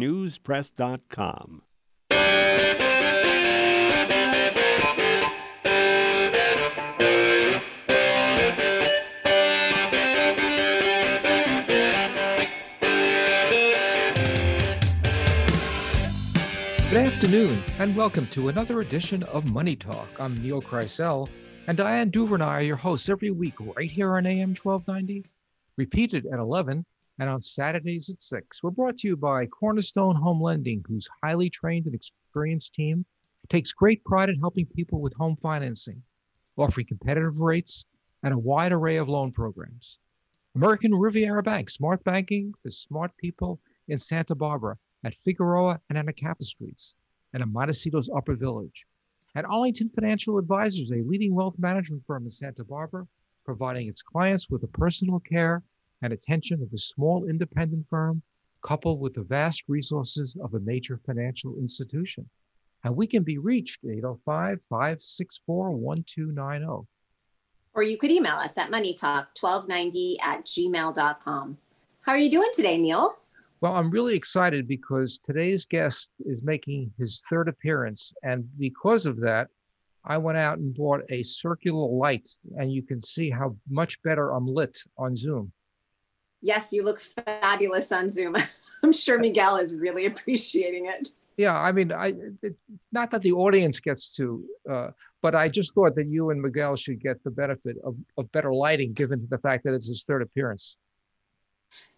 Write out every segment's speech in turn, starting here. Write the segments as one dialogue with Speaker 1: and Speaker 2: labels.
Speaker 1: newspress.com.
Speaker 2: Good afternoon, and welcome to another edition of Money Talk. I'm Neil Kreisel, and Diane Duva and I are your hosts every week right here on AM 1290, repeated at 11, and on Saturdays at 6. We're brought to you by Cornerstone Home Lending, whose highly trained and experienced team takes great pride in helping people with home financing, offering competitive rates and a wide array of loan programs. American Riviera Bank, smart banking for smart people in Santa Barbara at Figueroa and Anacapa Streets, and in Montecito's Upper Village. At Arlington Financial Advisors, a leading wealth management firm in Santa Barbara, providing its clients with the personal care and attention of a small independent firm, coupled with the vast resources of a major financial institution. And we can be reached 805 564 1290.
Speaker 3: Or you could email us at moneytalk1290 at gmail.com. How are you doing today, Neil?
Speaker 2: Well, I'm really excited because today's guest is making his third appearance. And because of that, I went out and bought a circular light, and you can see how much better I'm lit on Zoom.
Speaker 3: Yes, you look fabulous on Zoom. I'm sure Miguel is really appreciating it.
Speaker 2: Yeah, I mean, I it, not that the audience gets to, uh, but I just thought that you and Miguel should get the benefit of, of better lighting, given the fact that it's his third appearance.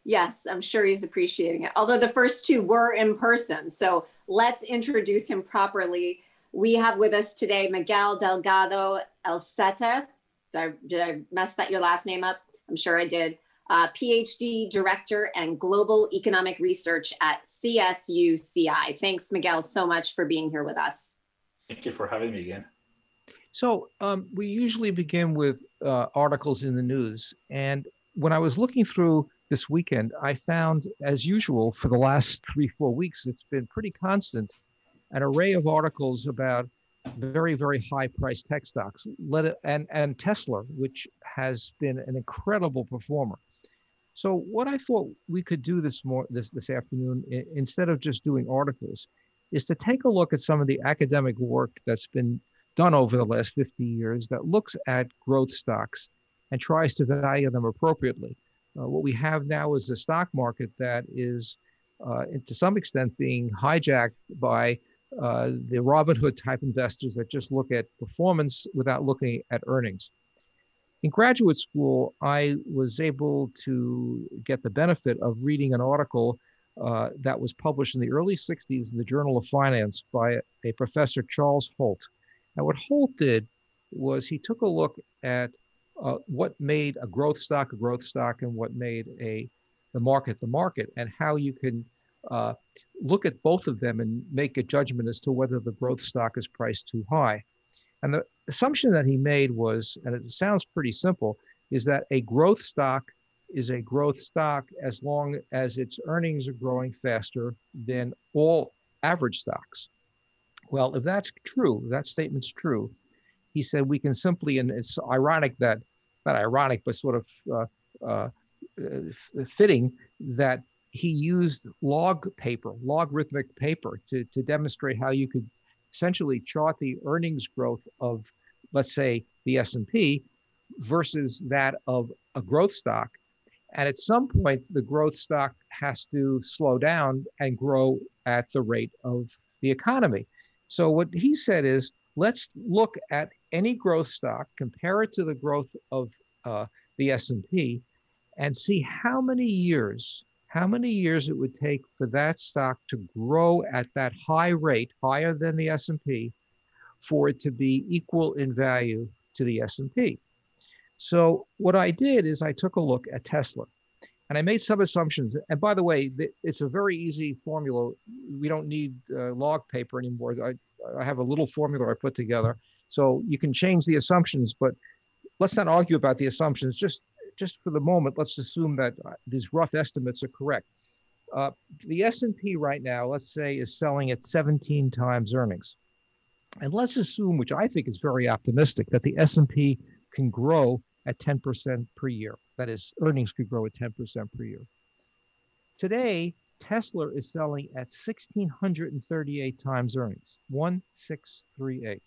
Speaker 3: Yes, I'm sure he's appreciating it. Although the first two were in person. So let's introduce him properly. We have with us today Miguel Delgado Elceta. Did I, did I mess that your last name up? I'm sure I did. Uh, PhD Director and Global Economic Research at CSUCI. Thanks, Miguel, so much for being here with us.
Speaker 4: Thank you for having me again.
Speaker 2: So um, we usually begin with uh, articles in the news. And when I was looking through this weekend, I found, as usual, for the last three, four weeks, it's been pretty constant an array of articles about very, very high priced tech stocks, let it, and, and Tesla, which has been an incredible performer. So, what I thought we could do this more this this afternoon, i- instead of just doing articles, is to take a look at some of the academic work that's been done over the last 50 years that looks at growth stocks and tries to value them appropriately. Uh, what we have now is a stock market that is, uh, to some extent, being hijacked by uh, the Robinhood type investors that just look at performance without looking at earnings. In graduate school, I was able to get the benefit of reading an article uh, that was published in the early 60s in the Journal of Finance by a professor, Charles Holt. And what Holt did was he took a look at uh, what made a growth stock a growth stock and what made a the market the market and how you can uh, look at both of them and make a judgment as to whether the growth stock is priced too high. And the assumption that he made was, and it sounds pretty simple, is that a growth stock is a growth stock as long as its earnings are growing faster than all average stocks. Well, if that's true, if that statement's true, he said we can simply, and it's ironic that, not ironic, but sort of uh, uh, fitting that he used log paper, logarithmic paper, to, to demonstrate how you could essentially chart the earnings growth of, let's say, the S&P versus that of a growth stock. And at some point, the growth stock has to slow down and grow at the rate of the economy. So what he said is, let's look at any growth stock, compare it to the growth of uh, the S&P, and see how many years, how many years it would take for that stock to grow at that high rate, higher than the S&P, for it to be equal in value to the S&P. So what I did is I took a look at Tesla and I made some assumptions. And by the way, it's a very easy formula. We don't need uh, log paper anymore. I, I have a little formula I put together. So you can change the assumptions, but let's not argue about the assumptions. Just, just for the moment, let's assume that uh, these rough estimates are correct. Uh, the S&P right now, let's say, is selling at 17 times earnings. And let's assume, which I think is very optimistic, that the S&P can grow at 10% per year. That is, earnings could grow at 10% per year. Today, Tesla is selling at 1,638 times earnings, 1638.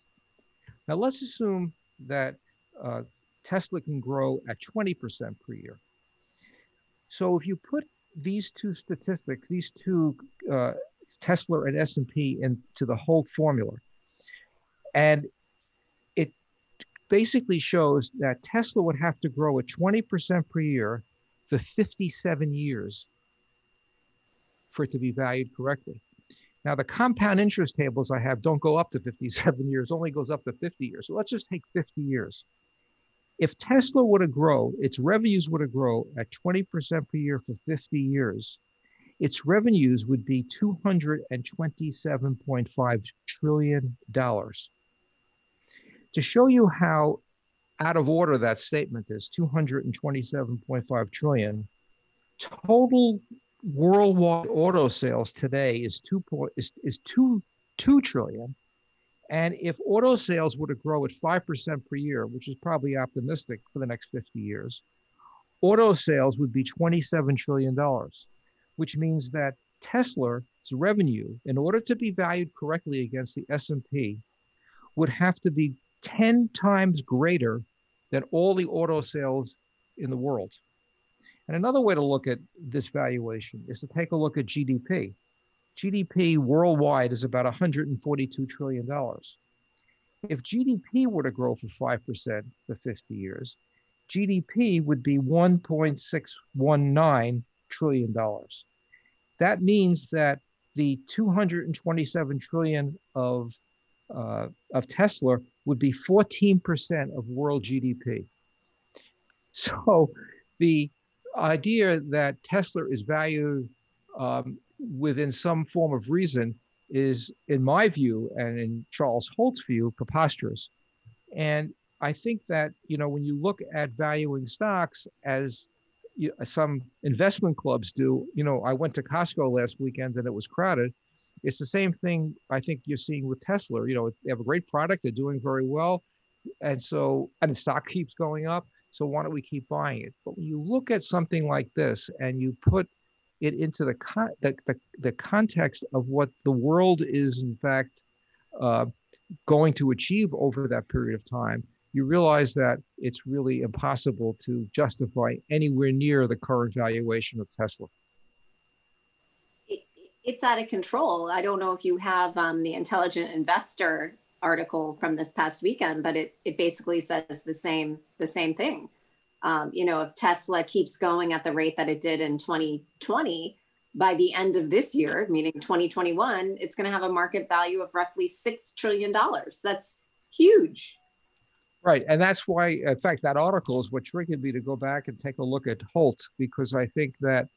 Speaker 2: Now let's assume that uh, Tesla can grow at 20% per year. So if you put these two statistics, these two uh, Tesla and S&P into the Holt formula, and it basically shows that Tesla would have to grow at 20% per year for 57 years for it to be valued correctly. Now, the compound interest tables I have don't go up to 57 years, only goes up to 50 years. So let's just take 50 years. If Tesla were to grow, its revenues were to grow at 20% per year for 50 years, its revenues would be $227.5 trillion. To show you how out of order that statement is 227.5 trillion total worldwide auto sales today is two is, is two two trillion and if auto sales were to grow at 5% per year which is probably optimistic for the next 50 years auto sales would be 27 trillion dollars which means that tesla's revenue in order to be valued correctly against the s&p would have to be 10 times greater than all the auto sales in the world. And another way to look at this valuation is to take a look at GDP. GDP worldwide is about $142 trillion. If GDP were to grow for 5% for 50 years, GDP would be $1.619 trillion. That means that the 227 trillion of uh, of Tesla would be 14% of world GDP. So the idea that Tesla is valued um, within some form of reason is, in my view, and in Charles Holt's view, preposterous. And I think that you know when you look at valuing stocks as you know, some investment clubs do, you know, I went to Costco last weekend and it was crowded it's the same thing I think you're seeing with Tesla. You know, they have a great product, they're doing very well. And so, and the stock keeps going up. So why don't we keep buying it? But when you look at something like this and you put it into the, con- the, the, the context of what the world is, in fact, uh, going to achieve over that period of time, you realize that it's really impossible to justify anywhere near the current valuation of Tesla
Speaker 3: it's out of control. I don't know if you have um, the Intelligent Investor article from this past weekend, but it it basically says the same the same thing. Um, you know, if Tesla keeps going at the rate that it did in 2020, by the end of this year, meaning 2021, it's going to have a market value of roughly six trillion dollars. That's huge.
Speaker 2: Right, and that's why, in fact, that article is what triggered me to go back and take a look at Holt because I think that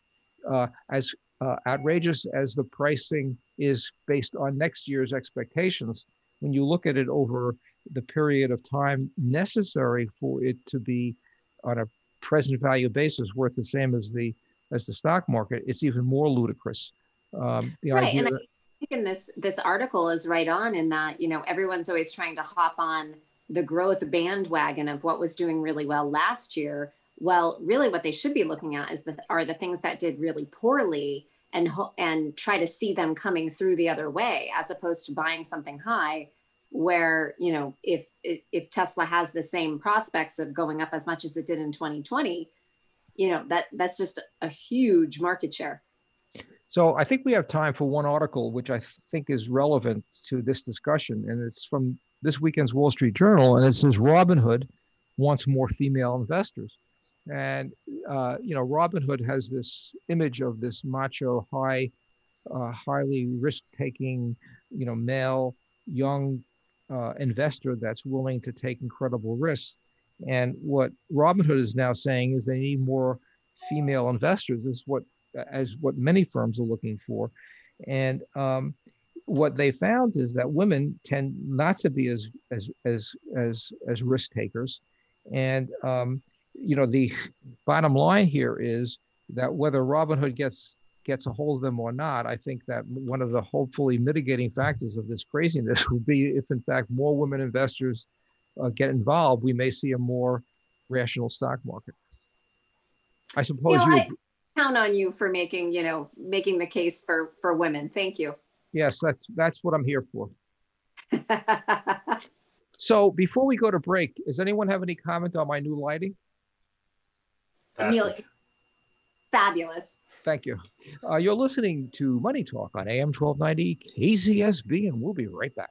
Speaker 2: uh, as uh, outrageous as the pricing is based on next year's expectations, when you look at it over the period of time necessary for it to be on a present value basis worth the same as the as the stock market, it's even more ludicrous.
Speaker 3: Um, the right, idea and I think in this this article is right on in that you know everyone's always trying to hop on the growth bandwagon of what was doing really well last year well, really, what they should be looking at is the are the things that did really poorly, and and try to see them coming through the other way, as opposed to buying something high, where you know if if Tesla has the same prospects of going up as much as it did in 2020, you know that that's just a huge market share.
Speaker 2: So I think we have time for one article, which I think is relevant to this discussion, and it's from this weekend's Wall Street Journal, and it says Robinhood wants more female investors. And uh, you know, Robinhood has this image of this macho, high, uh, highly risk-taking, you know, male, young uh, investor that's willing to take incredible risks. And what Robinhood is now saying is they need more female investors. This is what, as what many firms are looking for. And um, what they found is that women tend not to be as as as as as risk takers, and um, you know, the bottom line here is that whether Robinhood gets gets a hold of them or not, I think that one of the hopefully mitigating factors of this craziness will be if, in fact, more women investors uh, get involved, we may see a more rational stock market. I suppose
Speaker 3: you. Know,
Speaker 2: you
Speaker 3: I, count on you for making, you know, making the case for, for women. Thank you.
Speaker 2: Yes, that's that's what I'm here for. So before we go to break, does anyone have any comment on my new lighting?
Speaker 3: Amelia,
Speaker 4: Fantastic.
Speaker 3: Fabulous.
Speaker 2: Thank you. Uh, you're listening to Money Talk on AM 1290 KZSB, and we'll be right back.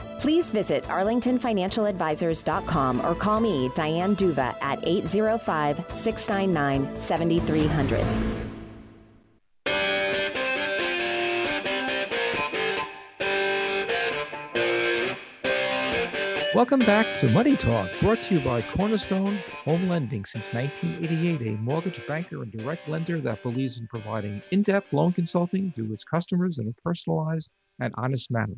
Speaker 5: Please visit arlingtonfinancialadvisors.com or call me, Diane Duva, at 805 699 7300.
Speaker 2: Welcome back to Money Talk, brought to you by Cornerstone Home Lending since 1988, a mortgage banker and direct lender that believes in providing in depth loan consulting to its customers in a personalized and honest manner.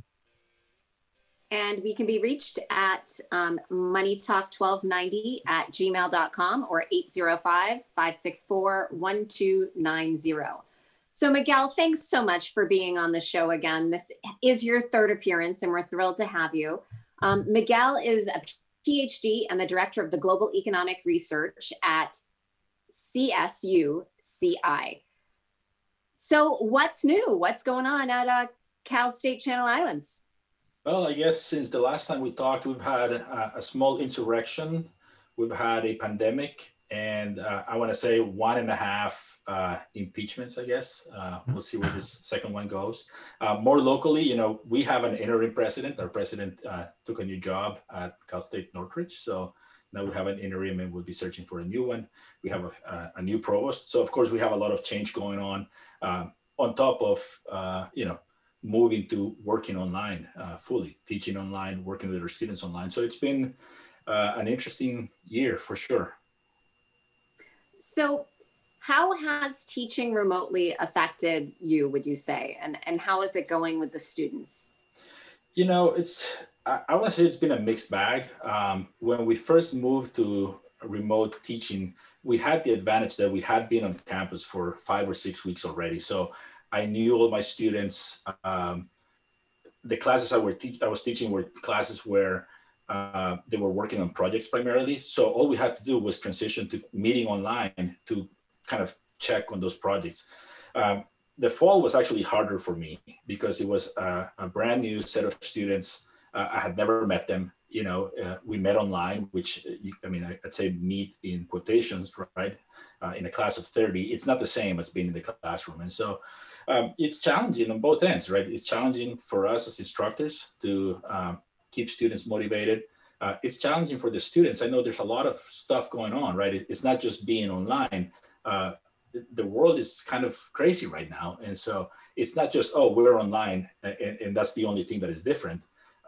Speaker 3: And we can be reached at um, moneytalk1290 at gmail.com or 805 564 1290. So, Miguel, thanks so much for being on the show again. This is your third appearance, and we're thrilled to have you. Um, Miguel is a PhD and the director of the Global Economic Research at CSU CI. So, what's new? What's going on at uh, Cal State Channel Islands?
Speaker 4: Well, I guess since the last time we talked, we've had a, a small insurrection, we've had a pandemic, and uh, I want to say one and a half uh, impeachments, I guess. Uh, we'll see where this second one goes. Uh, more locally, you know, we have an interim president. Our president uh, took a new job at Cal State Northridge. So now we have an interim and we'll be searching for a new one. We have a, a new provost. So, of course, we have a lot of change going on um, on top of, uh, you know, moving to working online fully, teaching online, working with our students online. So it's been an interesting year for sure.
Speaker 3: So, how has teaching remotely affected you, would you say? And, and how is it going with the students?
Speaker 4: You know, it's, I, I want to say it's been a mixed bag. Um, when we first moved to remote teaching, we had the advantage that we had been on campus for five or six weeks already. So I knew all my students. Um, the classes I, were te- I was teaching were classes where uh, they were working on projects primarily. So all we had to do was transition to meeting online to kind of check on those projects. Um, the fall was actually harder for me because it was a, a brand new set of students. Uh, I had never met them. You know, uh, we met online, which I mean, I'd say meet in quotations, right? Uh, in a class of 30, it's not the same as being in the classroom. And so um, it's challenging on both ends, right? It's challenging for us as instructors to um, keep students motivated. Uh, it's challenging for the students. I know there's a lot of stuff going on, right? It, it's not just being online. Uh, the world is kind of crazy right now. And so it's not just, oh, we're online and, and that's the only thing that is different.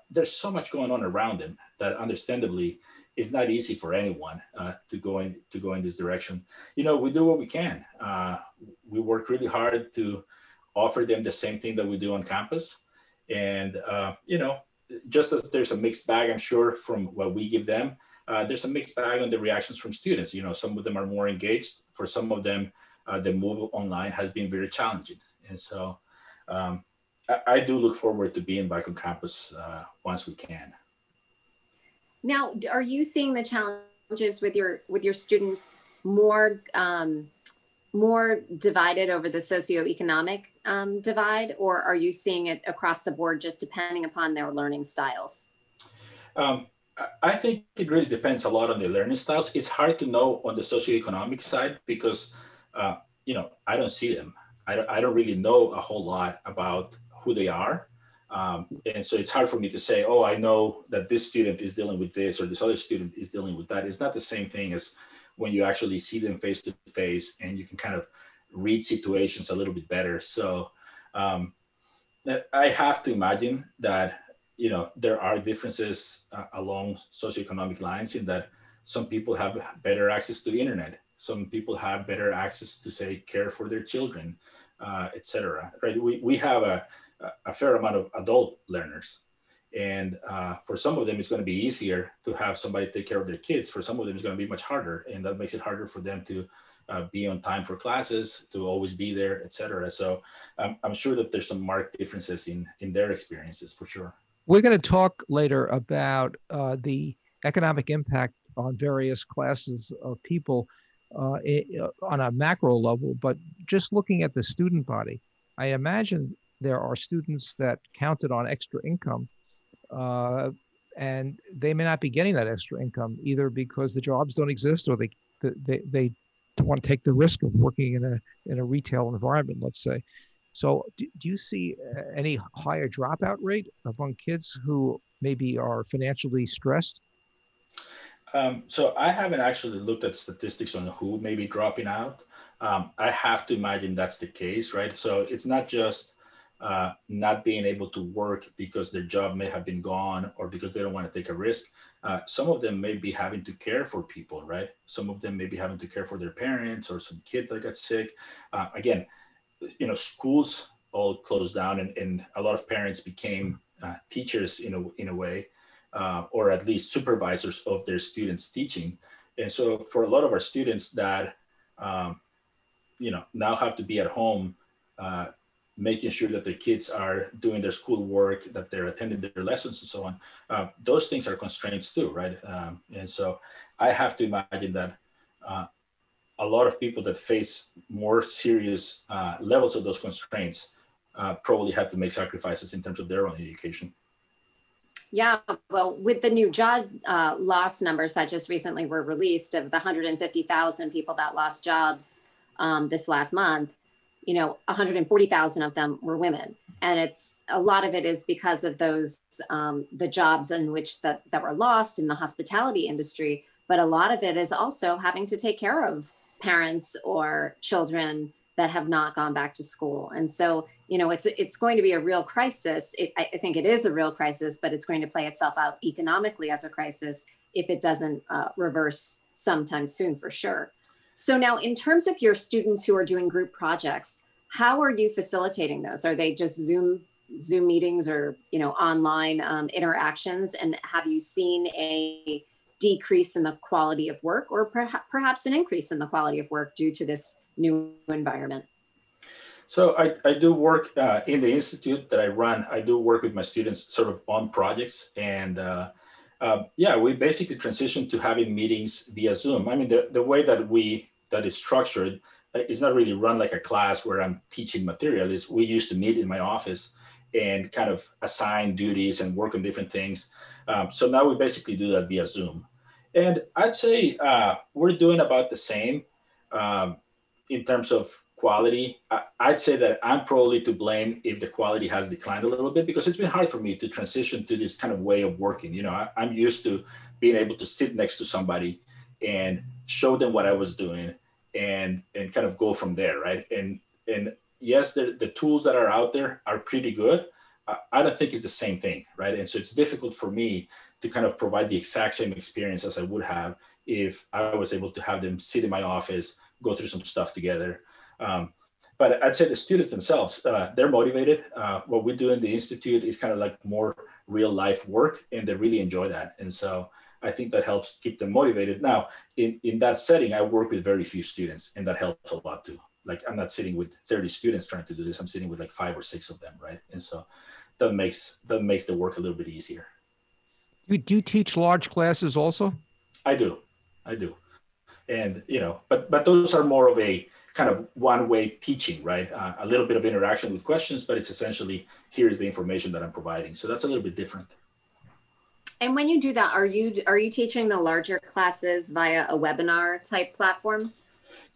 Speaker 4: There's so much going on around them that understandably it's not easy for anyone uh, to go in to go in this direction. You know, we do what we can. Uh, we work really hard to offer them the same thing that we do on campus, and uh, you know, just as there's a mixed bag, I'm sure from what we give them, uh, there's a mixed bag on the reactions from students. You know, some of them are more engaged. For some of them, uh, the move online has been very challenging, and so. Um, I, I, do look forward to being back on campus uh, once we can.
Speaker 3: Now, are you seeing the challenges with your with your students more um, more divided over the socioeconomic um, divide, or are you seeing it across the board, just depending upon their learning styles?
Speaker 4: Um, I think it really depends a lot on the learning styles. It's hard to know on the socioeconomic side because, uh, you know, I don't see them. I don't, I don't really know a whole lot about who they are. Um, and so it's hard for me to say, oh, I know that this student is dealing with this or this other student is dealing with that. It's not the same thing as when you actually see them face to face and you can kind of read situations a little bit better. So um, I have to imagine that you know there are differences uh, along socioeconomic lines in that some people have better access to the internet, some people have better access to say care for their children, uh, etc. Right? We we have a a fair amount of adult learners. And uh, for some of them, it's going to be easier to have somebody take care of their kids. For some of them, it's going to be much harder. And that makes it harder for them to uh, be on time for classes, to always be there, etc. So I'm sure that there's some marked differences in, in their experiences for sure.
Speaker 2: We're going to talk later about uh, the economic impact on various classes of people uh, on a macro level, but just looking at the student body, I imagine there are students that counted on extra income uh, and they may not be getting that extra income either because the jobs don't exist or they they, they don't want to take the risk of working in a in a retail environment let's say so do, do you see uh, any higher dropout rate among kids who maybe are financially stressed
Speaker 4: um, so I haven't actually looked at statistics on who may be dropping out. Um, I have to imagine that's the case, right? So it's not just uh, not being able to work because their job may have been gone or because they don't want to take a risk. Uh, some of them may be having to care for people, right? Some of them may be having to care for their parents or some kid that got sick. Uh, again, you know, schools all closed down and, and a lot of parents became uh, teachers in a, in a way, uh, or at least supervisors of their students teaching. And so for a lot of our students that, um, you know, now have to be at home, uh, making sure that their kids are doing their schoolwork, that they're attending their lessons and so on. Uh, those things are constraints too, right? Um, and so I have to imagine that uh, a lot of people that face more serious uh, levels of those constraints uh, probably have to make sacrifices in terms of their own education.
Speaker 3: Yeah, well, with the new job uh, loss numbers that just recently were released of the 150,000 people that lost jobs um, this last month, you know 140,000 of them were women. And it's a lot of it is because of those um, the jobs in which that that were lost in the hospitality industry. But a lot of it is also having to take care of parents or children that have not gone back to school. And so you know it's it's going to be a real crisis. It, I, think it is a real crisis but it's going to play itself out economically as a crisis if it doesn't uh, reverse sometime soon for sure so now in terms of your students who are doing group projects, how are you facilitating those? Are they just Zoom Zoom meetings or you know online um, interactions? And have you seen a decrease in the quality of work or perhaps an increase in the quality of work due to this new environment?
Speaker 4: So I, I do work uh, in the institute that I run. I do work with my students sort of on projects and uh, uh, yeah, we basically transitioned to having meetings via Zoom. I mean, the, the way that we that is structured uh, is not really run like a class where I'm teaching material. Is we used to meet in my office and kind of assign duties and work on different things. Um, so now we basically do that via Zoom. And I'd say uh, we're doing about the same um, in terms of quality, I'd say that I'm probably to blame if the quality has declined a little bit because it's been hard for me to transition to this kind of way of working. You know, I, am used to being able to sit next to somebody and show them what I was doing and and kind of go from there, right? And and yes, the the tools that are out there are pretty good. I, I don't think it's the same thing, right? And so it's difficult for me to kind of provide the exact same experience as I would have if I was able to have them sit in my office, go through some stuff together. Um, but I'd say the students themselves, uh, they're motivated. Uh, what we do in the institute is kind of like more real life work, and they really enjoy that. And so I think that helps keep them motivated. Now, in, in that setting, I work with very few students, and that helps a lot too. Like I'm not sitting with 30 students trying to do this. I'm sitting with like five or six of them, right? And so that makes that makes the work a little bit easier.
Speaker 2: You do you teach large classes also?
Speaker 4: I do, I do, and you know, but but those are more of a kind of one way teaching, right? Uh, a little bit of interaction with questions, but it's essentially here's the information that I'm providing. So that's a little bit different.
Speaker 3: And when you do that, are you are you teaching the larger classes via a webinar type platform?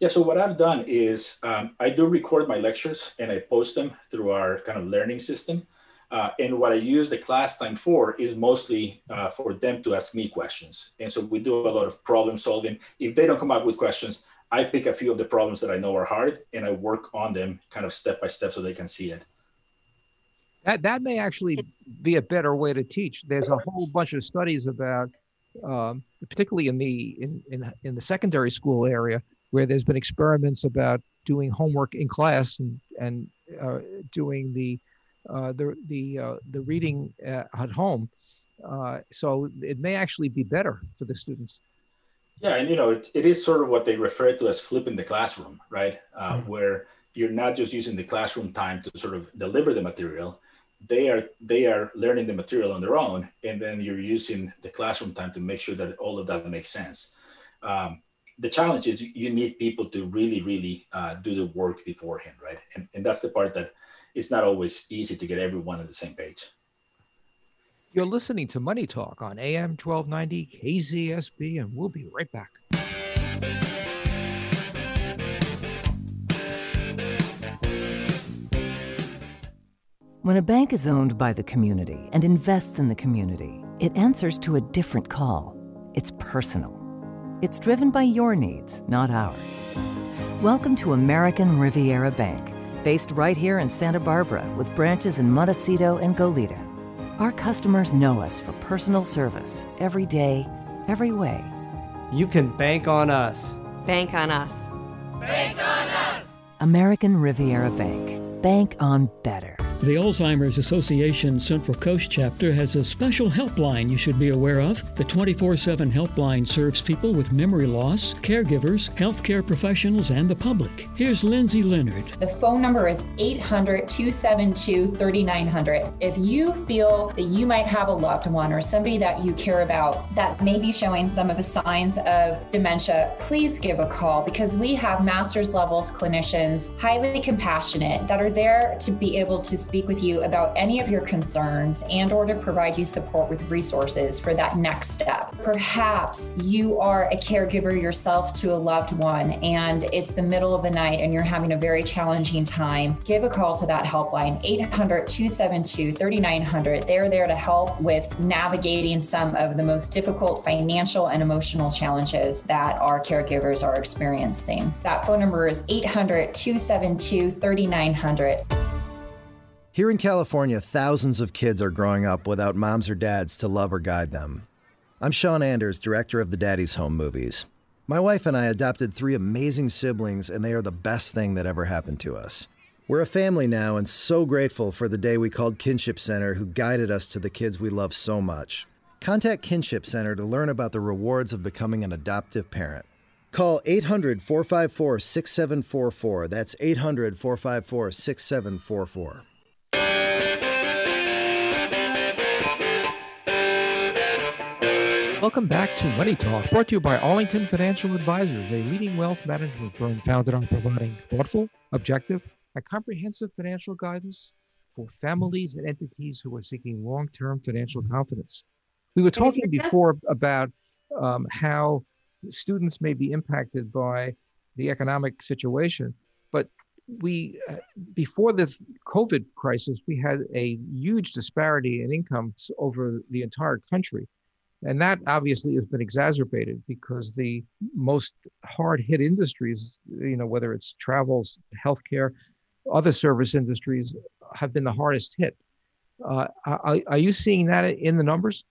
Speaker 4: Yeah, so what I've done is um, I do record my lectures and I post them through our kind of learning system. Uh, and what I use the class time for is mostly uh, for them to ask me questions. And so we do a lot of problem solving. If they don't come up with questions, I pick a few of the problems that I know are hard and I work on them kind of step by step so they can see it.
Speaker 2: That, that may actually be a better way to teach. There's a whole bunch of studies about, um, particularly in the in, in in the secondary school area, where there's been experiments about doing homework in class and and uh, doing the uh, the the uh, the reading uh, at home. Uh, so it may actually be better for the students.
Speaker 4: Yeah, and you know it, it is sort of what they refer to as flipping the classroom, right? Uh, mm-hmm. Where you're not just using the classroom time to sort of deliver the material, they are they are learning the material on their own, and then you're using the classroom time to make sure that all of that makes sense. Um, the challenge is you need people to really, really uh, do the work beforehand, right? And, and that's the part that it's not always easy to get everyone on the same page.
Speaker 2: You're listening to Money Talk on AM 1290 KZSB, and we'll be right back.
Speaker 6: When a bank is owned by the community and invests in the community, it answers to a different call. It's personal. It's driven by your needs, not ours. Welcome to American Riviera Bank based right here in Santa Barbara with branches in Montecito and Goleta. Our customers know us for personal service every day, every way.
Speaker 7: You can bank on us.
Speaker 8: Bank on us.
Speaker 9: Bank on us.
Speaker 6: American Riviera Bank. Bank on better.
Speaker 10: The Alzheimer's Association Central Coast chapter has a special helpline you should be aware of. The 24 7 helpline serves people with memory loss, caregivers, healthcare professionals, and the public. Here's Lindsay Leonard.
Speaker 11: The phone number is 800 272 3900. If you feel that you might have a loved one or somebody that you care about that may be showing some of the signs of dementia, please give a call because we have master's levels clinicians, highly compassionate, that are there to be able to speak with you about any of your concerns and or to provide you support with resources for that next step. Perhaps you are a caregiver yourself to a loved one and it's the middle of the night and you're having a very challenging time. Give a call to that helpline 800-272-3900. They're there to help with navigating some of the most difficult financial and emotional challenges that our caregivers are experiencing. That phone number is 800-272-3900.
Speaker 12: Here in California, thousands of kids are growing up without moms or dads to love or guide them. I'm Sean Anders, director of the Daddy's Home movies. My wife and I adopted three amazing siblings, and they are the best thing that ever happened to us. We're a family now and so grateful for the day we called Kinship Center, who guided us to the kids we love so much. Contact Kinship Center to learn about the rewards of becoming an adoptive parent. Call 800 454 6744. That's 800 454 6744.
Speaker 2: Welcome back to Money Talk, brought to you by Arlington Financial Advisors, a leading wealth management firm founded on providing thoughtful, objective, and comprehensive financial guidance for families and entities who are seeking long term financial confidence. We were talking before about um, how students may be impacted by the economic situation, but we uh, before the COVID crisis, we had a huge disparity in incomes over the entire country And that obviously has been exacerbated because the most hard hit industries, you know, whether it's travels, healthcare, other service industries, have been the hardest hit. Uh, are, you seeing that in the numbers?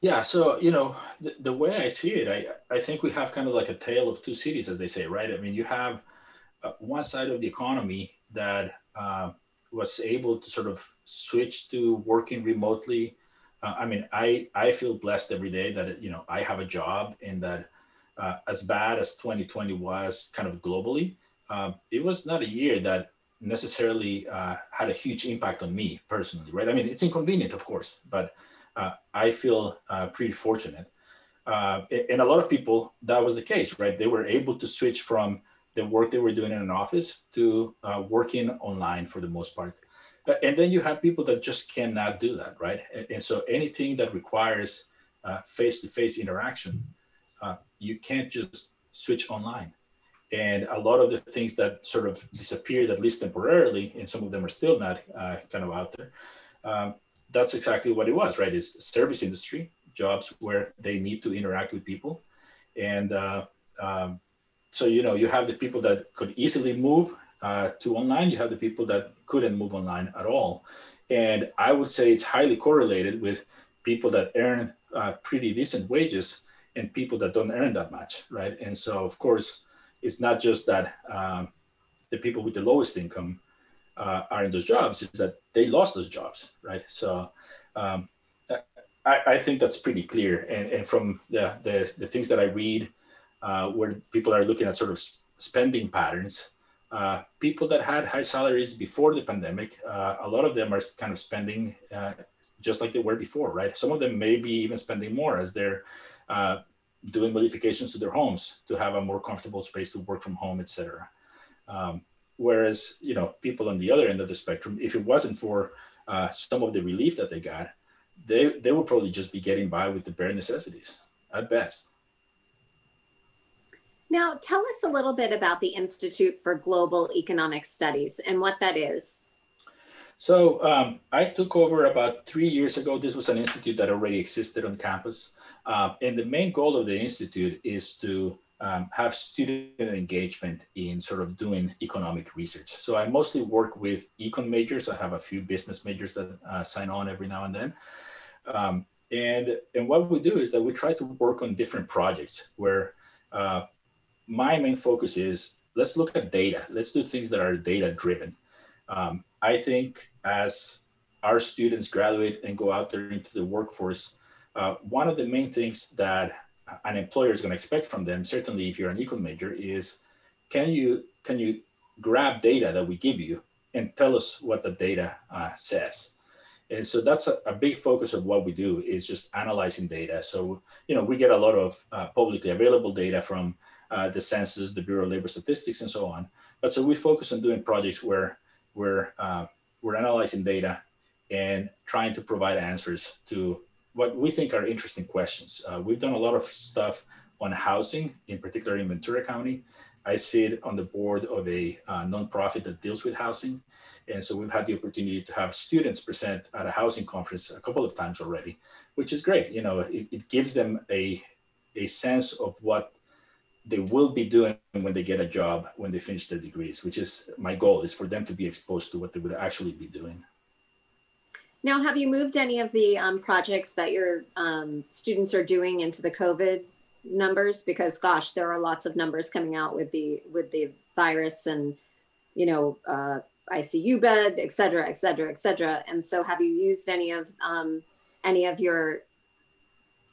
Speaker 4: Yeah, so you know the, the way I see it, I I think we have kind of like a tale of two cities, as they say, right? I mean, you have uh, one side of the economy that uh, was able to sort of switch to working remotely. Uh, I mean, I I feel blessed every day that you know I have a job and that uh, as bad as 2020 was, kind of globally, um, it was not a year that necessarily uh, had a huge impact on me personally, right? I mean, it's inconvenient, of course, but uh, I feel uh, pretty fortunate. Uh, and a lot of people, that was the case, right? They were able to switch from the work they were doing in an office to working online for the most part. Uh, and then you have people that just cannot do that, right? And, and so anything that requires face to face interaction, you can't just switch online. And a lot of the things that sort of disappeared, at least temporarily, and some of them are still not uh, kind of out there, um, that's exactly what it was, right? It's service industry jobs where they need to interact with people, and uh, um, so you know you have the people that could easily move uh, to online. You have the people that couldn't move online at all, and I would say it's highly correlated with people that earn uh, pretty decent wages and people that don't earn that much, right? And so of course it's not just that um, the people with the lowest income uh, are in those jobs is that they lost those jobs, right? So um, I, I, think that's pretty clear. And, and from the, the, the things that I read, uh, where people are looking at sort of spending patterns, uh, people that had high salaries before the pandemic, uh, a lot of them are kind of spending uh, just like they were before, right? Some of them may be even spending more as they're uh, doing modifications to their homes to have a more comfortable space to work from home, etc. Um, Whereas, you know, people on the other end of the spectrum, if it wasn't for uh, some of the relief that they got, they, they would probably just be getting by with the bare necessities at best.
Speaker 3: Now, tell us a little bit about the Institute for Global Economic Studies and what that is.
Speaker 4: So um, I took over about three years ago. This was an institute that already existed on campus. Uh, and the main goal of the institute is to um, have student engagement in sort of doing economic research. So I mostly work with econ majors. I have a few business majors that uh, sign on every now and then. Um, and, and what we do is that we try to work on different projects where uh, my main focus is let's look at data. Let's do things that are data driven. Um, I think as our students graduate and go out there into the workforce, uh, one of the main things that an employer is going to expect from them, certainly if you're an econ major, is can you can you grab data that we give you and tell us what the data uh, says? And so that's a, a, big focus of what we do is just analyzing data. So you know we get a lot of uh, publicly available data from uh, the census, the Bureau of Labor Statistics, and so on. But so we focus on doing projects where we're uh, we're analyzing data and trying to provide answers to what we think are interesting questions. Uh, we've done a lot of stuff on housing, in particular in Ventura County. I sit on the board of a uh, nonprofit that deals with housing. And so we've had the opportunity to have students present at a housing conference a couple of times already, which is great. You know, it, it gives them a, a sense of what they will be doing when they get a job when they finish their degrees, which is my goal is for them to be exposed to what they would actually be doing.
Speaker 3: Now, have you moved any of the um, projects that your um, students are doing into the COVID numbers? Because, gosh, there are lots of numbers coming out with the with the virus and you know uh, ICU bed, et cetera, et cetera, et cetera. And so, have you used any of um, any of your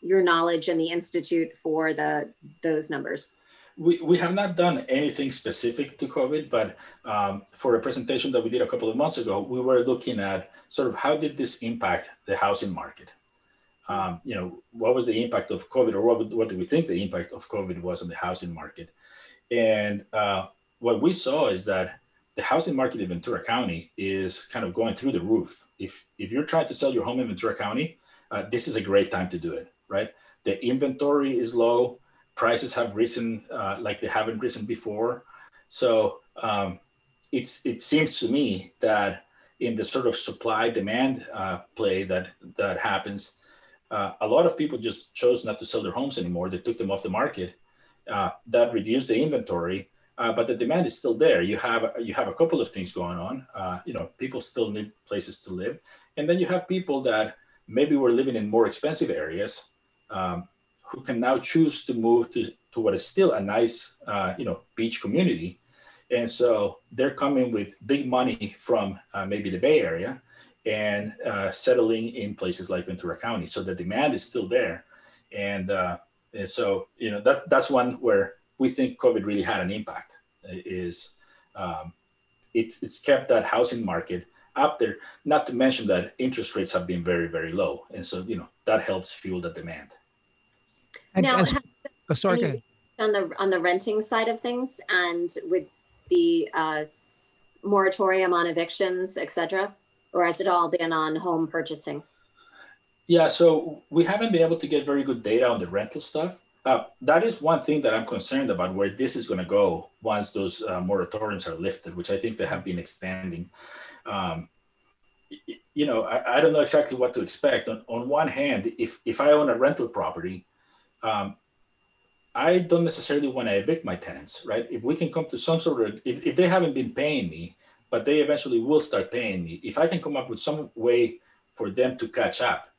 Speaker 3: your knowledge in the institute for the those numbers?
Speaker 4: We, we have not done anything specific to COVID, but um, for a presentation that we did a couple of months ago, we were looking at sort of how did this impact the housing market? Um, you know, what was the impact of COVID or what, what do we think the impact of COVID was on the housing market? And uh, what we saw is that the housing market in Ventura County is kind of going through the roof. If, if you're trying to sell your home in Ventura County, uh, this is a great time to do it, right? The inventory is low prices have risen uh, like they haven't risen before. So um, it's it seems to me that in the sort of supply demand uh, play that that happens, uh, a lot of people just chose not to sell their homes anymore. They took them off the market. Uh, that reduced the inventory, uh, but the demand is still there. You have you have a couple of things going on. Uh, you know, people still need places to live, and then you have people that maybe were living in more expensive areas um, who can now choose to move to, to what is still a nice uh, you know beach community, and so they're coming with big money from uh, maybe the Bay Area and uh, settling in places like Ventura County. So the demand is still there, and, uh, and so you know that that's one where we think COVID really had an impact. Is um, it, it's kept that housing market up there. Not to mention that interest rates have been very very low, and so you know that helps fuel the demand.
Speaker 3: And, now, as, oh, sorry, on the on the renting side of things, and with the uh, moratorium on evictions, et cetera or has it all been on home purchasing?
Speaker 4: Yeah, so we haven't been able to get very good data on the rental stuff. Uh, that is one thing that I'm concerned about where this is going to go once those uh, moratoriums are lifted, which I think they have been extending. Um, you know, I, I, don't know exactly what to expect. On, on one hand, if, if I own a rental property, um, I don't necessarily want to evict my tenants, right? If we can come to some sort of, if, if they haven't been paying me, but they eventually will start paying me. If I can come up with some way for them to catch up,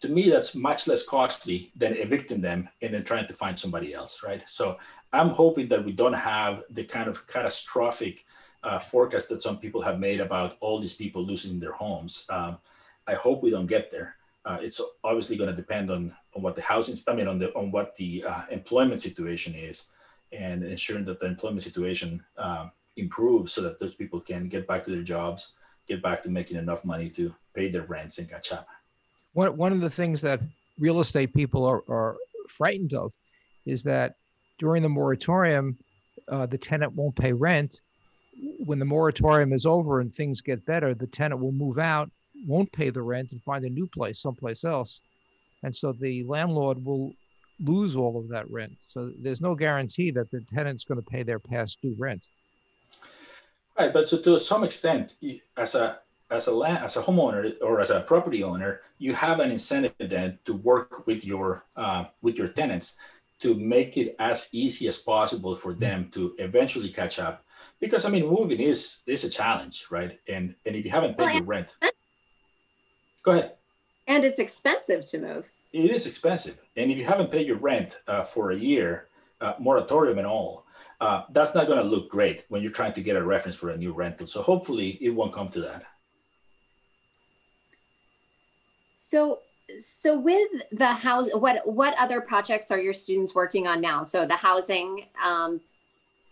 Speaker 4: to me, that's much less costly than evicting them and then trying to find somebody else, right? So I'm hoping that we don't have the kind of catastrophic uh, forecast that some people have made about all these people losing their homes. Um, I hope we don't get there. Uh, it's obviously going to depend on, on what the housing, I mean, on the on what the uh, employment situation is, and ensuring that the employment situation um, improve so that those people can get back to their jobs, get back to making enough money to pay their rents and catch up.
Speaker 2: One, one of the things that real estate people are, are frightened of is that during the moratorium, uh, the tenant won't pay rent. When the moratorium is over and things get better, the tenant will move out, won't pay the rent, and find a new place someplace else. And so the landlord will lose all of that rent. So there's no guarantee that the tenant's going to pay their past due rent.
Speaker 4: Right, but so to some extent, as a as a land, as a homeowner or as a property owner, you have an incentive then to work with your uh, with your tenants to make it as easy as possible for them to eventually catch up. Because I mean, moving is is a challenge, right? And and if you haven't paid well, your rent, go ahead.
Speaker 3: And it's expensive to move.
Speaker 4: It is expensive, and if you haven't paid your rent uh, for a year, uh, moratorium and all, uh, that's not going to look great when you're trying to get a reference for a new rental. So hopefully it won't come to that.
Speaker 3: So, so with the house, what what other projects are your students working on now? So the housing, um,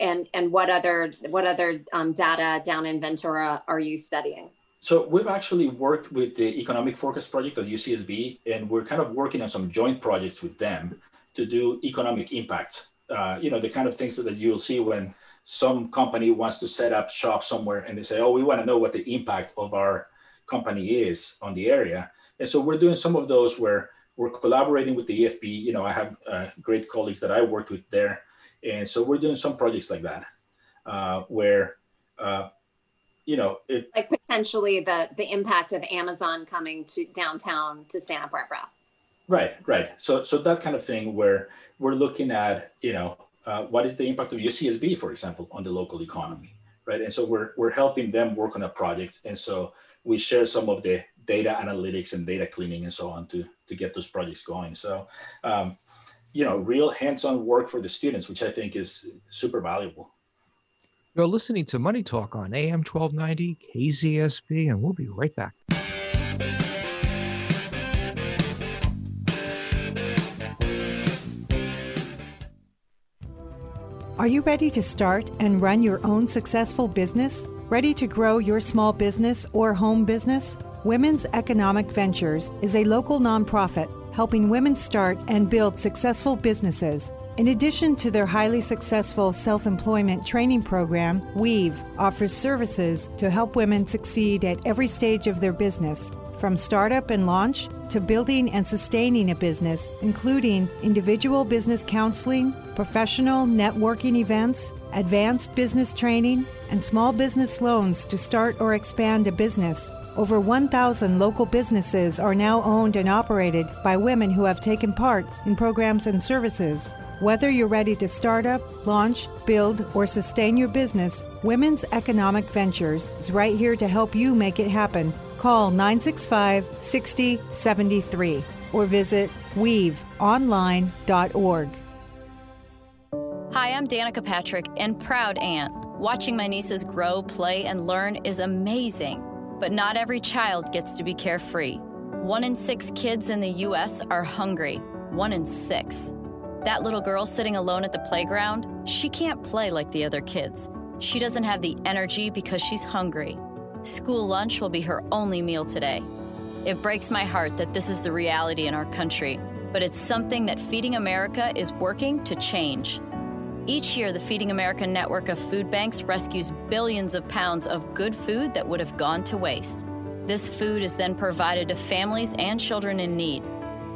Speaker 3: and and what other what other um, data down in Ventura are you studying?
Speaker 4: So we've actually worked with the Economic Forecast Project at UCSB, and we're kind of working on some joint projects with them to do economic impacts. uh, you know, the kind of things that you'll see when some company wants to set up shop somewhere and they say, oh, we want to know what the impact of our company is on the area. And so we're doing some of those where we're collaborating with the EFP. You know, I have uh, great colleagues that I worked with there. And so we're doing some projects like that uh, where, uh, you know, it,
Speaker 3: like potentially the the impact of Amazon coming to downtown to Santa Barbara.
Speaker 4: Right, right. So, so that kind of thing where we're looking at, you know, uh, what is the impact of UCSB, for example, on the local economy, right? And so we're we're helping them work on a project, and so we share some of the data analytics and data cleaning and so on to to get those projects going. So, um, you know, real hands-on work for the students, which I think is super valuable.
Speaker 2: You're listening to Money Talk on AM 1290 KZSB, and we'll be right back.
Speaker 8: Are you ready to start and run your own successful business? Ready to grow your small business or home business? Women's Economic Ventures is a local nonprofit helping women start and build successful businesses. In addition to their highly successful self employment training program, Weave offers services to help women succeed at every stage of their business from startup and launch to building and sustaining a business, including individual business counseling, professional networking events, advanced business training, and small business loans to start or expand a business. Over 1,000 local businesses are now owned and operated by women who have taken part in programs and services. Whether you're ready to start up, launch, build, or sustain your business, Women's Economic Ventures is right here to help you make it happen. Call 965 6073 or visit weaveonline.org.
Speaker 13: Hi, I'm Danica Patrick and proud aunt. Watching my nieces grow, play, and learn is amazing. But not every child gets to be carefree. One in six kids in the U.S. are hungry. One in six. That little girl sitting alone at the playground, she can't play like the other kids. She doesn't have the energy because she's hungry. School lunch will be her only meal today. It breaks my heart that this is the reality in our country, but it's something that Feeding America is working to change. Each year, the Feeding America network of food banks rescues billions of pounds of good food that would have gone to waste. This food is then provided to families and children in need.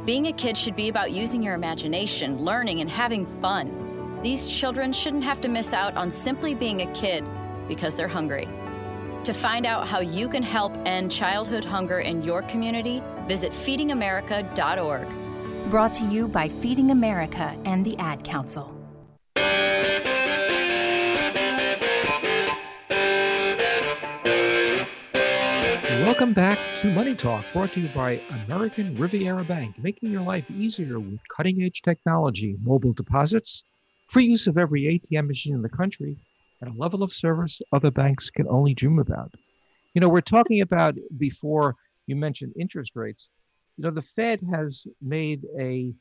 Speaker 13: Being a kid should be about using your imagination, learning, and having fun. These children shouldn't have to miss out on simply being a kid because they're hungry. To find out how you can help end childhood hunger in your community, visit feedingamerica.org.
Speaker 14: Brought to you by Feeding America and the Ad Council.
Speaker 2: Welcome back to Money Talk, brought to you by American Riviera Bank, making your life easier with cutting edge technology, mobile deposits, free use of every ATM machine in the country, and a level of service other banks can only dream about. You know, we're talking about before you mentioned interest rates. You know, the Fed has made a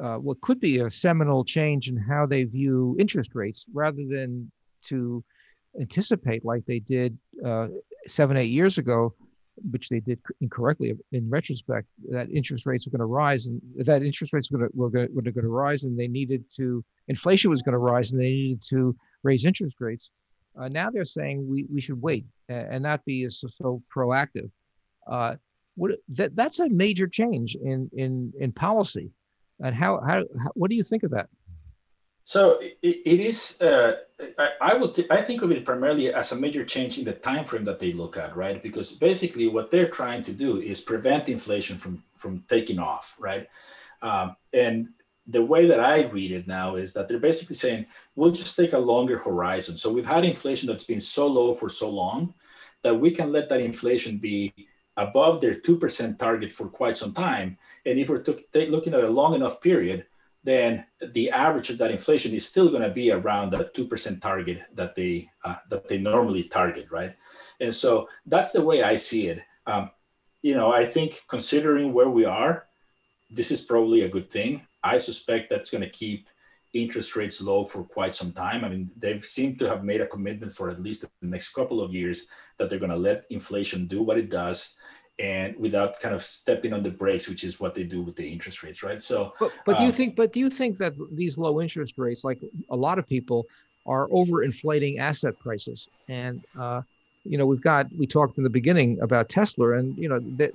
Speaker 2: uh, what could be a seminal change in how they view interest rates rather than to anticipate like they did uh, seven, eight years ago which they did incorrectly in retrospect, that interest rates were going to rise and that interest rates were going to, were were going to rise and they needed to, inflation was going to rise and they needed to raise interest rates. Uh, now they're saying we, we should wait and not be so, so proactive. Uh, what, that, that's a major change in, in, in policy. And how, how, how, what do you think of that?
Speaker 4: So it, it is. Uh, I, I, would. Th- I think of it primarily as a major change in the time frame that they look at, right? Because basically, what they're trying to do is prevent inflation from from taking off, right? Um, and the way that I read it now is that they're basically saying we'll just take a longer horizon. So we've had inflation that's been so low for so long that we can let that inflation be above their two percent target for quite some time. And if we're t- looking at a long enough period, then the average of that inflation is still going to be around the two percent target that they uh, that they normally target, right? And so that's the way I see it. Um, you know, I think considering where we are, this is probably a good thing. I suspect that's going to keep interest rates low for quite some time. I mean, they've seemed to have made a commitment for at least the next couple of years that they're going to let inflation do what it does and without kind of stepping on the brakes, which is what they do with the interest rates, right? So,
Speaker 2: but, but do you um, think? But do you think that these low interest rates, like a lot of people, are overinflating asset prices? And uh, you know, we've got we talked in the beginning about Tesla, and you know that,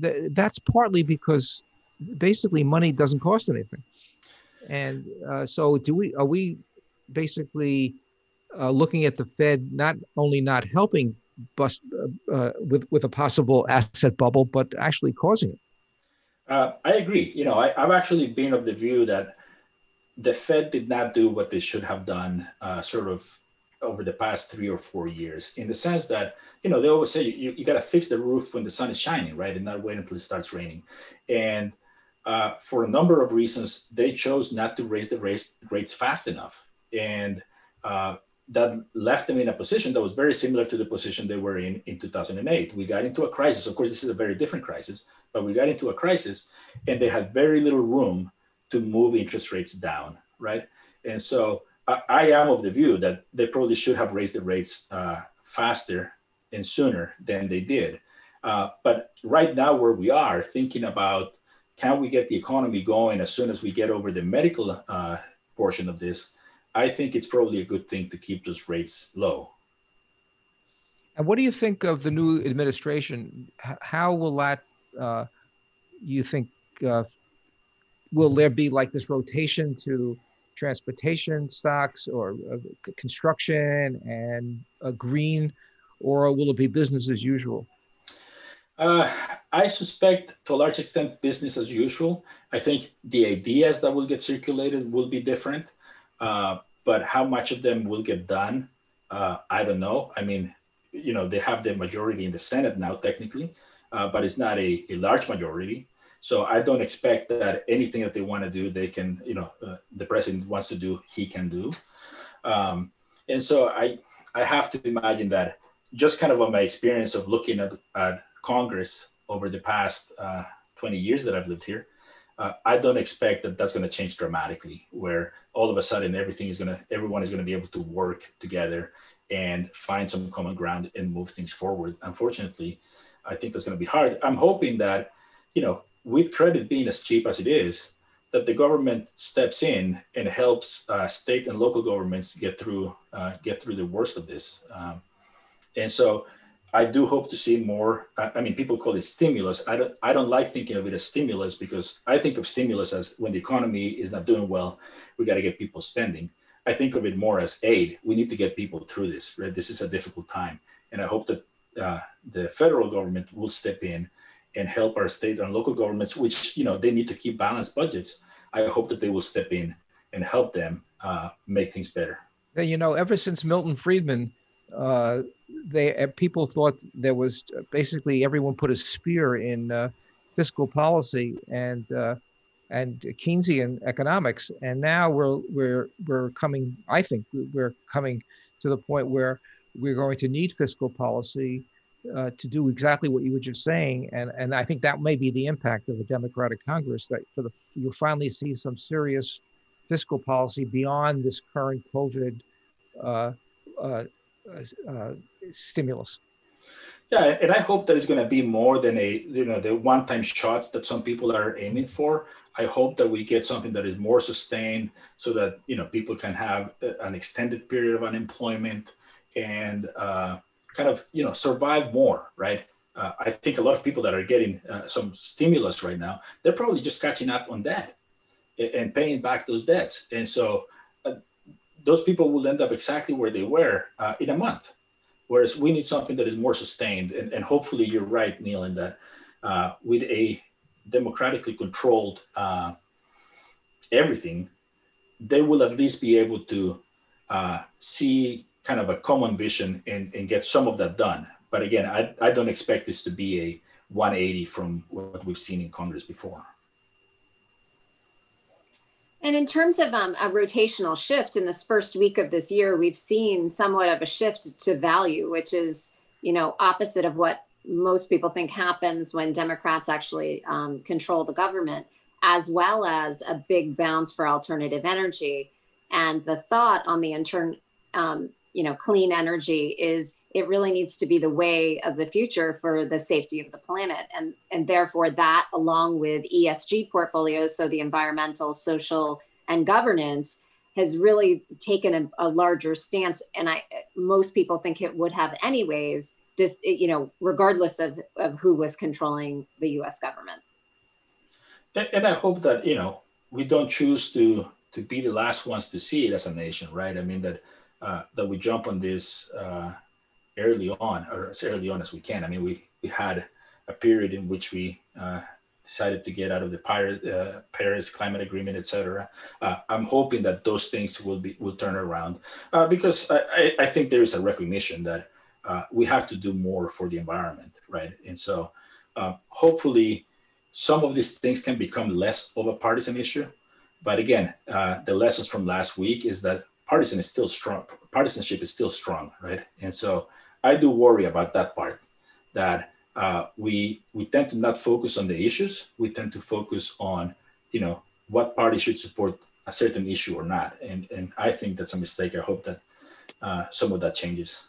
Speaker 2: that that's partly because basically money doesn't cost anything, and uh, so do we? Are we basically uh, looking at the Fed not only not helping bust uh, uh, with with a possible asset bubble, but actually causing it.
Speaker 4: Uh, I agree. You know, I, have actually been of the view that the Fed did not do what they should have done, uh, sort of over the past three or four years, in the sense that you know they always say you, you got to fix the roof when the sun is shining, right, and not wait until it starts raining. And uh, for a number of reasons, they chose not to raise the rates rates fast enough, and uh, that left them in a position that was very similar to the position they were in in 2008. We got into a crisis. Of course, this is a very different crisis, but we got into a crisis and they had very little room to move interest rates down, right? And so I, I am of the view that they probably should have raised the rates uh, faster and sooner than they did. Uh, but right now, where we are, thinking about can we get the economy going as soon as we get over the medical uh, portion of this, I think it's probably a good thing to keep those rates low.
Speaker 2: And what do you think of the new administration? How will that, uh, you think, uh, will there be like this rotation to transportation stocks or uh, construction and green, or will it be business as usual?
Speaker 4: Uh, I suspect to a large extent business as usual. I think the ideas that will get circulated will be different, uh, but how much of them will get done, uh, I don't know. I mean, you know, they have the majority in the Senate now, technically, uh, but it's not a, a large majority. So I don't expect that anything that they want to do, they can, you know, uh, the president wants to do, he can do. Um, and so I, I have to imagine that just kind of on my experience of looking at, at Congress over the past uh, 20 years that I've lived here, uh, I don't expect that that's going to change dramatically. Where all of a sudden everything is going to, everyone is going to be able to work together and find some common ground and move things forward. Unfortunately, I think that's going to be hard. I'm hoping that, you know, with credit being as cheap as it is, that the government steps in and helps uh, state and local governments get through uh, get through the worst of this. Um, and so, I do hope to see more. I mean, people call it stimulus. I don't. I don't like thinking of it as stimulus because I think of stimulus as when the economy is not doing well, we got to get people spending. I think of it more as aid. We need to get people through this. Right. This is a difficult time, and I hope that uh, the federal government will step in and help our state and local governments, which you know they need to keep balanced budgets. I hope that they will step in and help them uh, make things better.
Speaker 2: You know, ever since Milton Friedman, uh, they uh, people thought there was uh, basically everyone put a spear in uh, fiscal policy and uh, and Keynesian economics, and now we're we're we're coming. I think we're coming to the point where we're going to need fiscal policy uh, to do exactly what you were just saying, and and I think that may be the impact of a Democratic Congress that for the you'll finally see some serious fiscal policy beyond this current COVID uh, uh, stimulus.
Speaker 4: Yeah, and I hope that it's going to be more than a you know the one-time shots that some people are aiming for. I hope that we get something that is more sustained, so that you know people can have an extended period of unemployment and uh, kind of you know survive more, right? Uh, I think a lot of people that are getting uh, some stimulus right now, they're probably just catching up on debt and paying back those debts, and so those people will end up exactly where they were uh, in a month. Whereas we need something that is more sustained, and, and hopefully you're right, Neil, in that uh, with a democratically controlled uh, everything, they will at least be able to see kind of a common vision and, and get some of that done. But again, I, I don't expect this to be a 180 from what we've seen in Congress before.
Speaker 3: And in terms of um, a rotational shift in this first week of this year, we've seen somewhat of a shift to value, which is, you know, opposite of what most people think happens when Democrats actually um, control the government, as well as a big bounce for alternative energy. And the thought on the intern, um, you know clean energy is it really needs to be the way of the future for the safety of the planet. And and therefore that along with ESG portfolios so the environmental social and governance has really taken a, a larger stance. And I most people think it would have anyways just you know regardless of of who was controlling the US government.
Speaker 4: And, and I hope that you know we don't choose to to be the last ones to see it as a nation right? I mean that uh, that we jump on this uh, early on, or as early on as we can. I mean, we we had a period in which we uh, decided to get out of the Paris, uh, Paris Climate Agreement, etc. Uh, I'm hoping that those things will be will turn around uh, because I, I think there is a recognition that we have to do more for the environment, right? And so hopefully some of these things can become less of a partisan issue. But again, the lessons from last week is that partisan is still strong. Partisanship is still strong, right? And so I do worry about that part. That uh, we we tend to not focus on the issues. We tend to focus on you know what party should support a certain issue or not. And and I think that's a mistake. I hope that uh, some of that changes.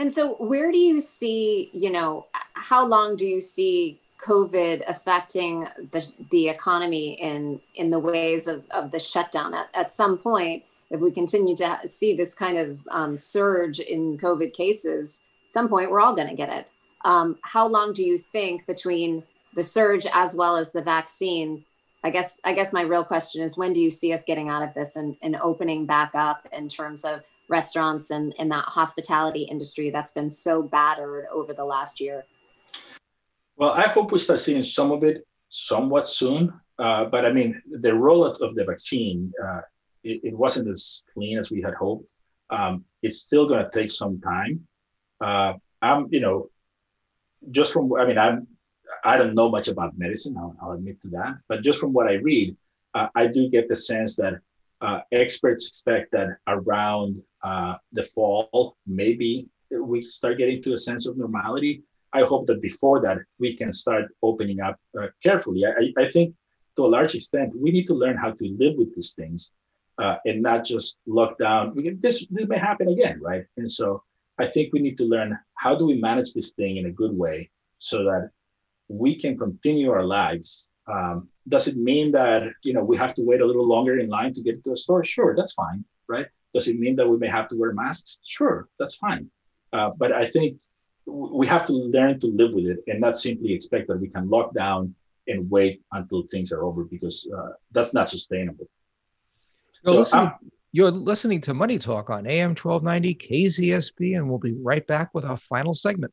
Speaker 3: And so, where do you see? You know, how long do you see COVID affecting the the economy in in the ways of of the shutdown? At at some point if we continue to see this kind of um, surge in COVID cases, some point we're all going to get it. Um, how long do you think between the surge as well as the vaccine? I guess I guess my real question is when do you see us getting out of this and, and opening back up in terms of restaurants and, and that hospitality industry that's been so battered over the last year?
Speaker 4: Well, I hope we start seeing some of it somewhat soon. Uh, but I mean, the rollout of the vaccine, uh, it, it, wasn't as clean as we had hoped. Um, it's still going to take some time. Uh, I'm, you know, just from, I mean, I'm, I don't know much about medicine. I'll, I'll admit to that. But just from what I read, uh, I do get the sense that uh, experts expect that around uh, the fall, maybe we start getting to a sense of normality. I hope that before that we can start opening up uh, carefully. I, I, think to a large extent we need to learn how to live with these things uh, and not just lock down. This this may happen again, right? And so I think we need to learn how do we manage this thing in a good way so that we can continue our lives. Um, does it mean that you know we have to wait a little longer in line to get to a store? Sure, that's fine, right? Does it mean that we may have to wear masks? Sure, that's fine. Uh, but I think we have to learn to live with it and not simply expect that we can lock down and wait until things are over because uh, that's not sustainable.
Speaker 2: You're, so listening, you're listening to Money Talk on AM 1290 KZSB, and we'll be right back with our final segment.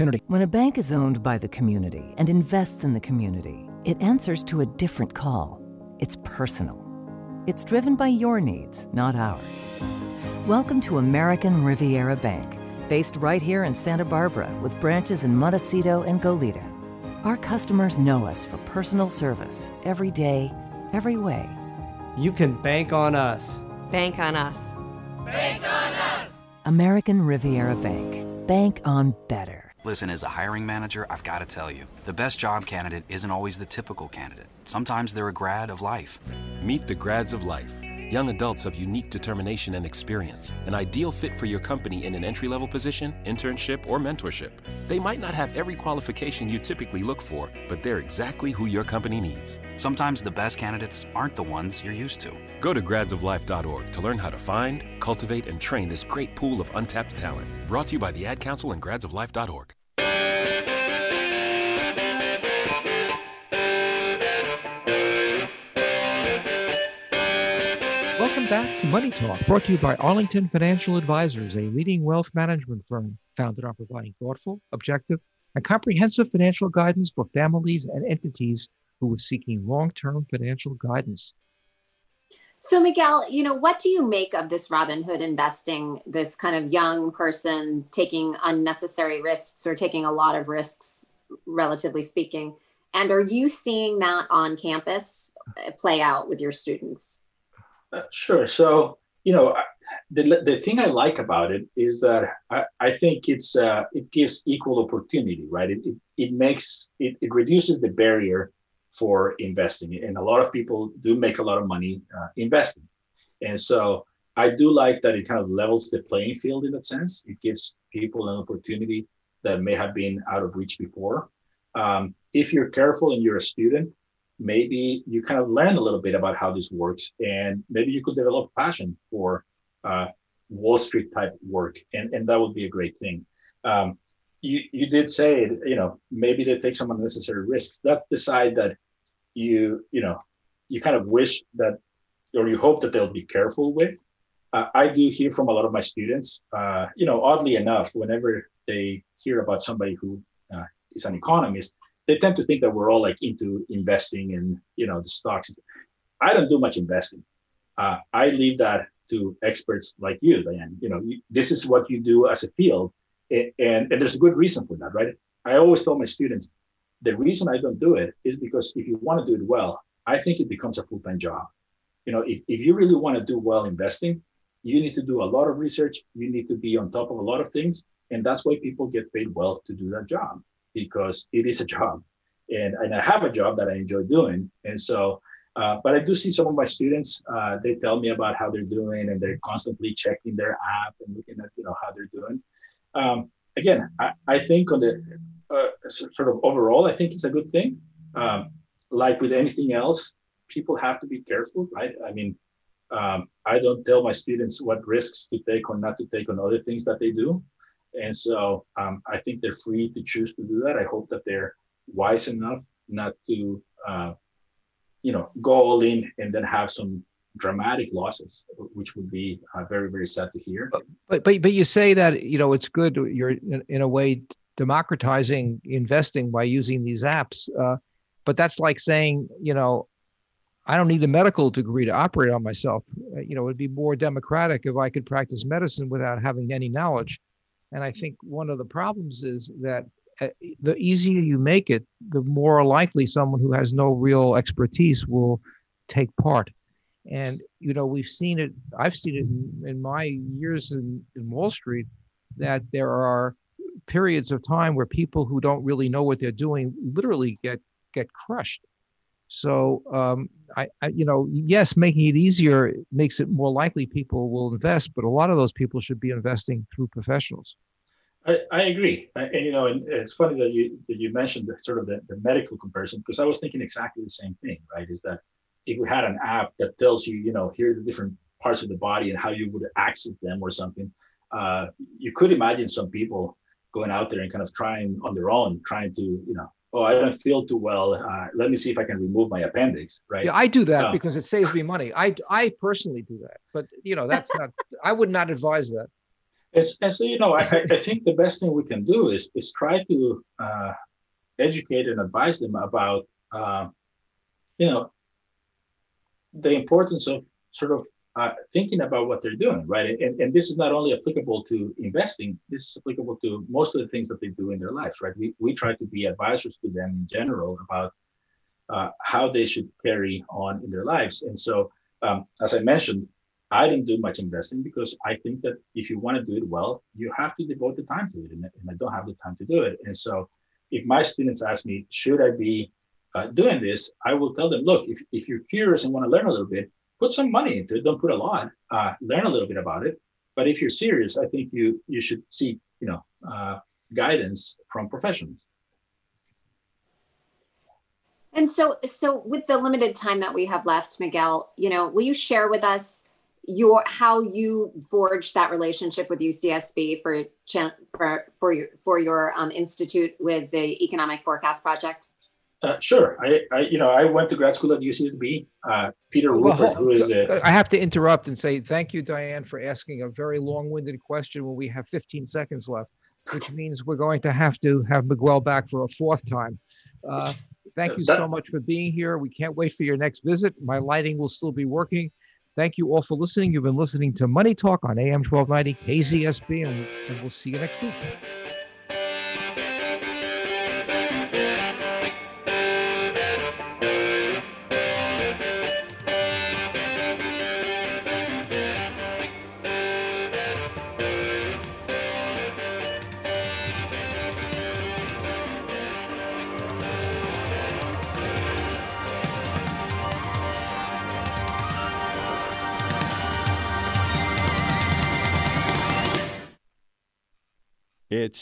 Speaker 1: opportunity.
Speaker 6: When a bank is owned by the community and invests in the community, it answers to a different call. It's personal. It's driven by your needs, not ours. Welcome to American Riviera Bank, based right here in Santa Barbara with branches in Montecito and Goleta. Our customers know us for personal service every day, every way.
Speaker 7: You can bank on us.
Speaker 15: Bank on us.
Speaker 9: Bank on us.
Speaker 6: American Riviera Bank. Bank on better.
Speaker 16: Listen, as a hiring manager, I've got to tell you, the best job candidate isn't always the typical candidate. Sometimes they're a grad of life.
Speaker 17: Meet the grads of life. Young adults of unique determination and experience, an ideal fit for your company in an entry level position, internship, or mentorship. They might not have every qualification you typically look for, but they're exactly who your company needs.
Speaker 16: Sometimes the best candidates aren't the ones you're used to.
Speaker 17: Go to gradsoflife.org to learn how to find, cultivate, and train this great pool of untapped talent. Brought to you by the Ad Council and gradsoflife.org.
Speaker 2: Welcome back to Money Talk, brought to you by Arlington Financial Advisors, a leading wealth management firm founded on providing thoughtful, objective, and comprehensive financial guidance for families and entities who are seeking long term financial guidance.
Speaker 3: So, Miguel, you know, what do you make of this Robinhood investing, this kind of young person taking unnecessary risks or taking a lot of risks, relatively speaking? And are you seeing that on campus uh, play out with your students?
Speaker 4: Uh, sure. So, you know, the, the thing I like about it is that I, I think it's uh, it gives equal opportunity, right? It, it, it makes it, it reduces the barrier for investing. And a lot of people do make a lot of money uh, investing. And so I do like that it kind of levels the playing field in that sense. It gives people an opportunity that may have been out of reach before. Um, if you're careful and you're a student, maybe you kind of learn a little bit about how this works, and maybe you could develop a passion for uh, Wall Street type work, and, and that would be a great thing. Um, you you did say you know maybe they take some unnecessary risks. That's the side that you you know you kind of wish that or you hope that they'll be careful with. Uh, i do hear from a lot of my students uh, you know oddly enough whenever they hear about somebody who uh, is an economist they tend to think that we're all like into investing in you know the stocks. I don't do much investing. Uh, i leave that to experts like you, Diane. You know, you, this is what you do as a field, and, and, there's a good reason for that, right? I always tell my students, the reason I don't do it is because if you want to do it well, I think it becomes a full-time job. You know, if, if you really want to do well investing, you need to do a lot of research. You need to be on top of a lot of things. And that's why people get paid well to do that job because it is a job. And, and I have a job that I enjoy doing. And so, uh, but I do see some of my students, uh, they tell me about how they're doing and they're constantly checking their app and looking at, you know, how they're doing. Um, again, I, I think on the uh, sort of overall, I think it's a good thing. Um, like with anything else, people have to be careful, right? I mean, um, I don't tell my students what risks to take or not to take on other things that they do. And so um, I think they're free to choose to do that. I hope that they're wise enough not to, uh, you know, go all in and then have some dramatic losses, which would be uh, very, very sad to hear.
Speaker 2: But, but, but you say that, you know, it's good. You're in, a way democratizing investing by using these apps. Uh, but that's like saying, you know, I don't need a medical degree to operate on myself. Uh, you know, it'd be more democratic if I could practice medicine without having any knowledge. And I think one of the problems is that uh, the easier you make it, the more likely someone who has no real expertise will take part. And you know, we've seen it. I've seen it in, in my years in, in Wall Street that there are periods of time where people who don't really know what they're doing literally get get crushed. So um, I, I, you know, yes, making it easier makes it more likely people will invest, but a lot of those people should be investing through professionals.
Speaker 4: I, I agree, and you know, and it's funny that you that you mentioned the, sort of the, the medical comparison because I was thinking exactly the same thing. Right? Is that if we had an app that tells you, you know, here are the different parts of the body and how you would access them or something, uh, you could imagine some people going out there and kind of trying on their own, trying to, you know, oh, I don't feel too well. Uh, let me see if I can remove my appendix. Right.
Speaker 2: Yeah, I do that uh, because it saves me money. I, I personally do that, but you know, that's not, I would not advise that.
Speaker 4: It's, and so, you know, I, I think the best thing we can do is, is try to uh, educate and advise them about, uh, you know, the importance of sort of uh, thinking about what they're doing, right? And, and this is not only applicable to investing, this is applicable to most of the things that they do in their lives, right? We, we try to be advisors to them in general about uh, how they should carry on in their lives. And so, um, as I mentioned, I didn't do much investing because I think that if you want to do it well, you have to devote the time to it. And, and I don't have the time to do it. And so, if my students ask me, should I be uh, doing this? I will tell them, look, if, if you're curious and want to learn a little bit, put some money into it. Don't put a lot. Uh, learn a little bit about it. But if you're serious, I think you you should seek you know uh, guidance from professionals.
Speaker 3: And so, so with the limited time that we have left, Miguel, you know, will you share with us your how you forged that relationship with UCSB for for for your for your um, institute with the Economic Forecast Project?
Speaker 4: Uh, sure. I, I, you know, I went to grad school at UCSB. Uh, Peter well, Rupert, who is
Speaker 2: a, I have to interrupt and say thank you, Diane, for asking a very long-winded question when we have 15 seconds left, which means we're going to have to have Miguel back for a fourth time. Uh, thank you so much for being here. We can't wait for your next visit. My lighting will still be working. Thank you all for listening. You've been listening to Money Talk on AM 1290 KZSB, and, and we'll see you next week. It's